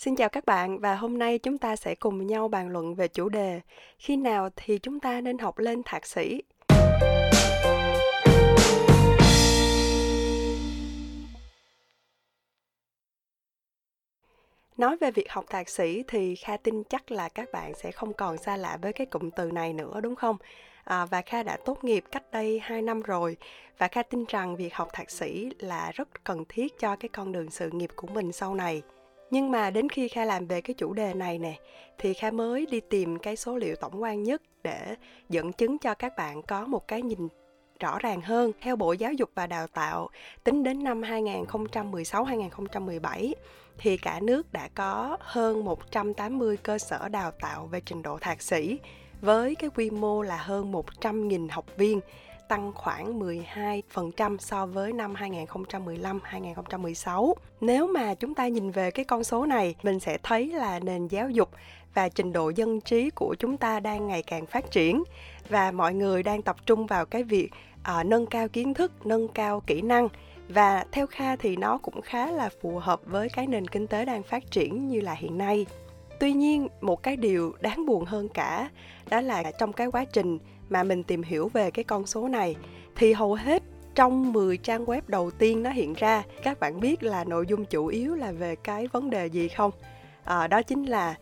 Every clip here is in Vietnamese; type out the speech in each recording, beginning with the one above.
Xin chào các bạn và hôm nay chúng ta sẽ cùng nhau bàn luận về chủ đề khi nào thì chúng ta nên học lên thạc sĩ. Nói về việc học thạc sĩ thì Kha tin chắc là các bạn sẽ không còn xa lạ với cái cụm từ này nữa đúng không? À, và Kha đã tốt nghiệp cách đây 2 năm rồi và Kha tin rằng việc học thạc sĩ là rất cần thiết cho cái con đường sự nghiệp của mình sau này nhưng mà đến khi kha làm về cái chủ đề này nè, thì kha mới đi tìm cái số liệu tổng quan nhất để dẫn chứng cho các bạn có một cái nhìn rõ ràng hơn theo Bộ Giáo dục và Đào tạo. Tính đến năm 2016-2017 thì cả nước đã có hơn 180 cơ sở đào tạo về trình độ thạc sĩ, với cái quy mô là hơn 100.000 học viên tăng khoảng 12% so với năm 2015-2016. Nếu mà chúng ta nhìn về cái con số này, mình sẽ thấy là nền giáo dục và trình độ dân trí của chúng ta đang ngày càng phát triển và mọi người đang tập trung vào cái việc uh, nâng cao kiến thức, nâng cao kỹ năng và theo Kha thì nó cũng khá là phù hợp với cái nền kinh tế đang phát triển như là hiện nay. Tuy nhiên, một cái điều đáng buồn hơn cả đó là trong cái quá trình mà mình tìm hiểu về cái con số này. Thì hầu hết trong 10 trang web đầu tiên nó hiện ra các bạn biết là nội dung chủ yếu là về cái vấn đề gì không? À, đó chính là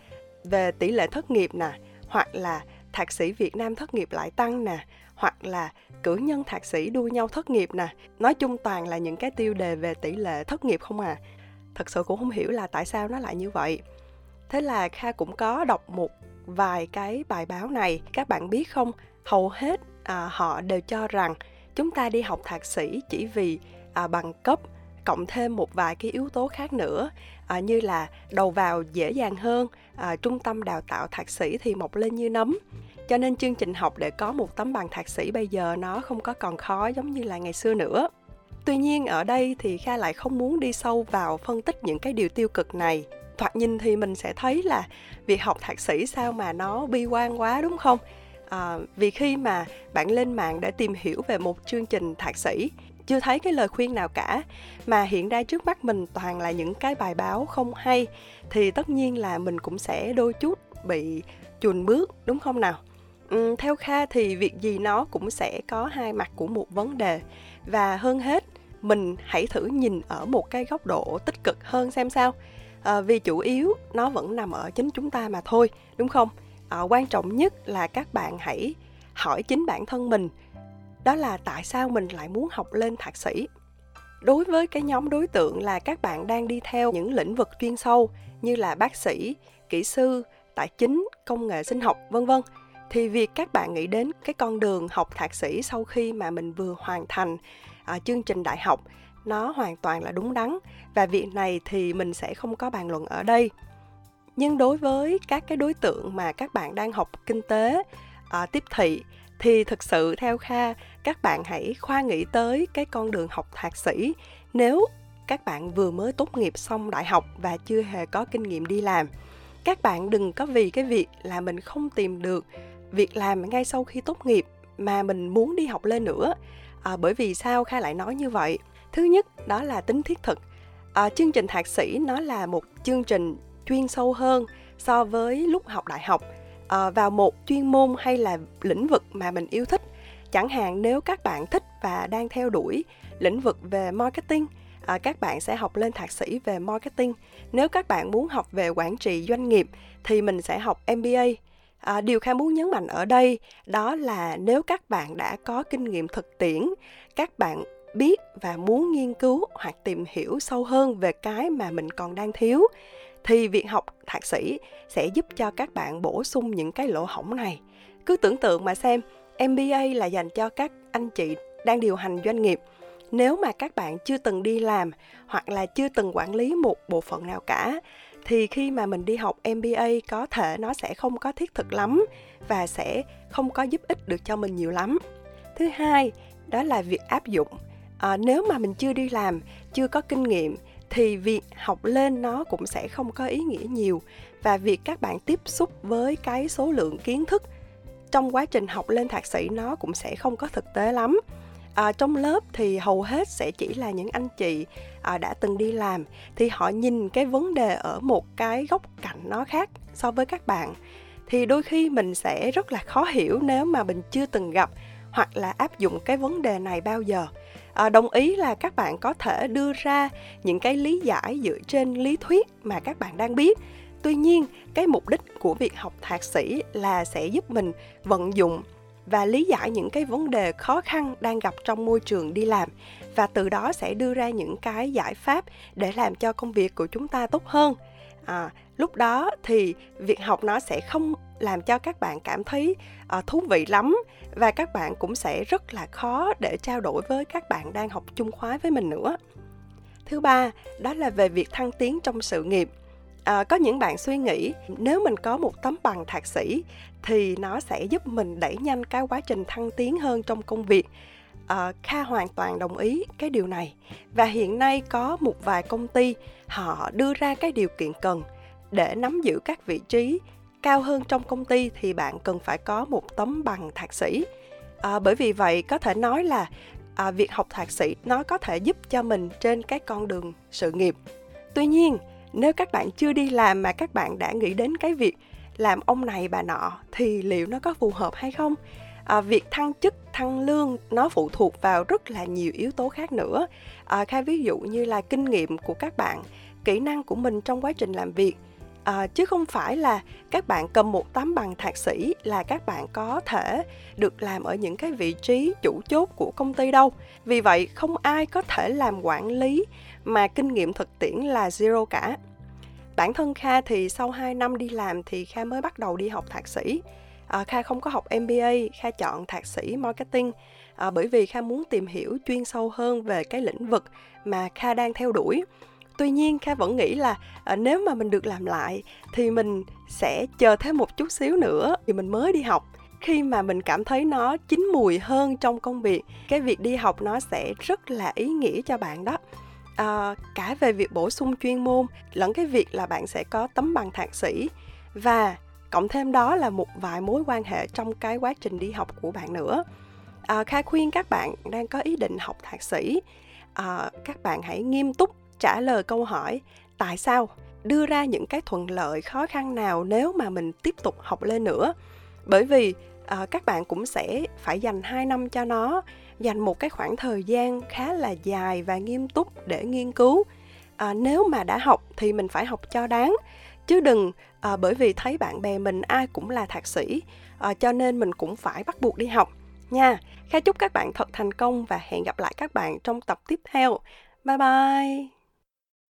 về tỷ lệ thất nghiệp nè hoặc là thạc sĩ Việt Nam thất nghiệp lại tăng nè hoặc là cử nhân thạc sĩ đua nhau thất nghiệp nè. Nói chung toàn là những cái tiêu đề về tỷ lệ thất nghiệp không à. Thật sự cũng không hiểu là tại sao nó lại như vậy. Thế là kha cũng có đọc một vài cái bài báo này. Các bạn biết không? Hầu hết à, họ đều cho rằng chúng ta đi học thạc sĩ chỉ vì à, bằng cấp cộng thêm một vài cái yếu tố khác nữa à, như là đầu vào dễ dàng hơn à, trung tâm đào tạo thạc sĩ thì mọc lên như nấm. Cho nên chương trình học để có một tấm bằng thạc sĩ bây giờ nó không có còn khó giống như là ngày xưa nữa. Tuy nhiên ở đây thì kha lại không muốn đi sâu vào phân tích những cái điều tiêu cực này. Thoạt nhìn thì mình sẽ thấy là việc học thạc sĩ sao mà nó bi quan quá đúng không? À, vì khi mà bạn lên mạng để tìm hiểu về một chương trình thạc sĩ chưa thấy cái lời khuyên nào cả mà hiện ra trước mắt mình toàn là những cái bài báo không hay thì tất nhiên là mình cũng sẽ đôi chút bị chùn bước đúng không nào? Ừ, theo kha thì việc gì nó cũng sẽ có hai mặt của một vấn đề. Và hơn hết mình hãy thử nhìn ở một cái góc độ tích cực hơn xem sao. À, vì chủ yếu nó vẫn nằm ở chính chúng ta mà thôi đúng không? À, quan trọng nhất là các bạn hãy hỏi chính bản thân mình đó là tại sao mình lại muốn học lên thạc sĩ? Đối với cái nhóm đối tượng là các bạn đang đi theo những lĩnh vực chuyên sâu như là bác sĩ kỹ sư tài chính công nghệ sinh học vân vân thì việc các bạn nghĩ đến cái con đường học thạc sĩ sau khi mà mình vừa hoàn thành à, chương trình đại học nó hoàn toàn là đúng đắn và việc này thì mình sẽ không có bàn luận ở đây nhưng đối với các cái đối tượng mà các bạn đang học kinh tế à, tiếp thị thì thực sự theo kha các bạn hãy khoa nghĩ tới cái con đường học thạc sĩ. Nếu các bạn vừa mới tốt nghiệp xong đại học và chưa hề có kinh nghiệm đi làm các bạn đừng có vì cái việc là mình không tìm được việc làm ngay sau khi tốt nghiệp mà mình muốn đi học lên nữa. À, bởi vì sao kha lại nói như vậy? Thứ nhất đó là tính thiết thực. À, chương trình thạc sĩ nó là một chương trình chuyên sâu hơn so với lúc học đại học à, vào một chuyên môn hay là lĩnh vực mà mình yêu thích. Chẳng hạn nếu các bạn thích và đang theo đuổi lĩnh vực về marketing à, các bạn sẽ học lên thạc sĩ về marketing. Nếu các bạn muốn học về quản trị doanh nghiệp thì mình sẽ học mba à, ờ, điều kha muốn nhấn mạnh ở đây đó là nếu các bạn đã có kinh nghiệm thực tiễn các bạn biết và muốn nghiên cứu hoặc tìm hiểu sâu hơn về cái mà mình còn đang thiếu thì việc học thạc sĩ sẽ giúp cho các bạn bổ sung những cái lỗ hổng này cứ tưởng tượng mà xem MBA là dành cho các anh chị đang điều hành doanh nghiệp nếu mà các bạn chưa từng đi làm hoặc là chưa từng quản lý một bộ phận nào cả thì khi mà mình đi học MBA có thể nó sẽ không có thiết thực lắm và sẽ không có giúp ích được cho mình nhiều lắm. Thứ hai, đó là việc áp dụng. À, nếu mà mình chưa đi làm, chưa có kinh nghiệm thì việc học lên nó cũng sẽ không có ý nghĩa nhiều và việc các bạn tiếp xúc với cái số lượng kiến thức trong quá trình học lên thạc sĩ nó cũng sẽ không có thực tế lắm. À, trong lớp thì hầu hết sẽ chỉ là những anh chị à, đã từng đi làm thì họ nhìn cái vấn đề ở một cái góc cạnh nó khác so với các bạn. Thì đôi khi mình sẽ rất là khó hiểu nếu mà mình chưa từng gặp hoặc là áp dụng cái vấn đề này bao giờ. À, đồng ý là các bạn có thể đưa ra những cái lý giải dựa trên lý thuyết mà các bạn đang biết. Tuy nhiên cái mục đích của việc học thạc sĩ là sẽ giúp mình vận dụng và lý giải những cái vấn đề khó khăn đang gặp trong môi trường đi làm. Và từ đó sẽ đưa ra những cái giải pháp để làm cho công việc của chúng ta tốt hơn. À, lúc đó thì việc học nó sẽ không làm cho các bạn cảm thấy uh, thú vị lắm. Và các bạn cũng sẽ rất là khó để trao đổi với các bạn đang học chung khóa với mình nữa. Thứ ba đó là về việc thăng tiến trong sự nghiệp à, có những bạn suy nghĩ nếu mình có một tấm bằng thạc sĩ thì nó sẽ giúp mình đẩy nhanh cái quá trình thăng tiến hơn trong công việc. À, kha hoàn toàn đồng ý cái điều này. Và hiện nay có một vài công ty họ đưa ra cái điều kiện cần để nắm giữ các vị trí cao hơn trong công ty thì bạn cần phải có một tấm bằng thạc sĩ. À, bởi vì vậy có thể nói là à, việc học thạc sĩ nó có thể giúp cho mình trên cái con đường sự nghiệp. Tuy nhiên nếu các bạn chưa đi làm mà các bạn đã nghĩ đến cái việc làm ông này bà nọ thì liệu nó có phù hợp hay không? À, việc thăng chức thăng lương nó phụ thuộc vào rất là nhiều yếu tố khác nữa. À, khai ví dụ như là kinh nghiệm của các bạn kỹ năng của mình trong quá trình làm việc à, chứ không phải là các bạn cầm một tấm bằng thạc sĩ là các bạn có thể được làm ở những cái vị trí chủ chốt của công ty đâu. Vì vậy không ai có thể làm quản lý mà kinh nghiệm thực tiễn là zero cả. Bản thân kha thì sau 2 năm đi làm thì kha mới bắt đầu đi học thạc sĩ. À, kha không có học mba kha chọn thạc sĩ marketing. À, bởi vì kha muốn tìm hiểu chuyên sâu hơn về cái lĩnh vực mà kha đang theo đuổi tuy nhiên kha vẫn nghĩ là à, nếu mà mình được làm lại thì mình sẽ chờ thêm một chút xíu nữa thì mình mới đi học. Khi mà mình cảm thấy nó chín mùi hơn trong công việc cái việc đi học nó sẽ rất là ý nghĩa cho bạn đó. À, cả về việc bổ sung chuyên môn lẫn cái việc là bạn sẽ có tấm bằng thạc sĩ và cộng thêm đó là một vài mối quan hệ trong cái quá trình đi học của bạn nữa. À, kha khuyên các bạn đang có ý định học thạc sĩ à, các bạn hãy nghiêm túc trả lời câu hỏi tại sao? đưa ra những cái thuận lợi khó khăn nào nếu mà mình tiếp tục học lên nữa? Bởi vì à, các bạn cũng sẽ phải dành 2 năm cho nó dành một cái khoảng thời gian khá là dài và nghiêm túc để nghiên cứu. À, nếu mà đã học thì mình phải học cho đáng. Chứ đừng à, bởi vì thấy bạn bè mình ai cũng là thạc sĩ à, cho nên mình cũng phải bắt buộc đi học. Nha kha chúc các bạn thật thành công và hẹn gặp lại các bạn trong tập tiếp theo. Bye bye!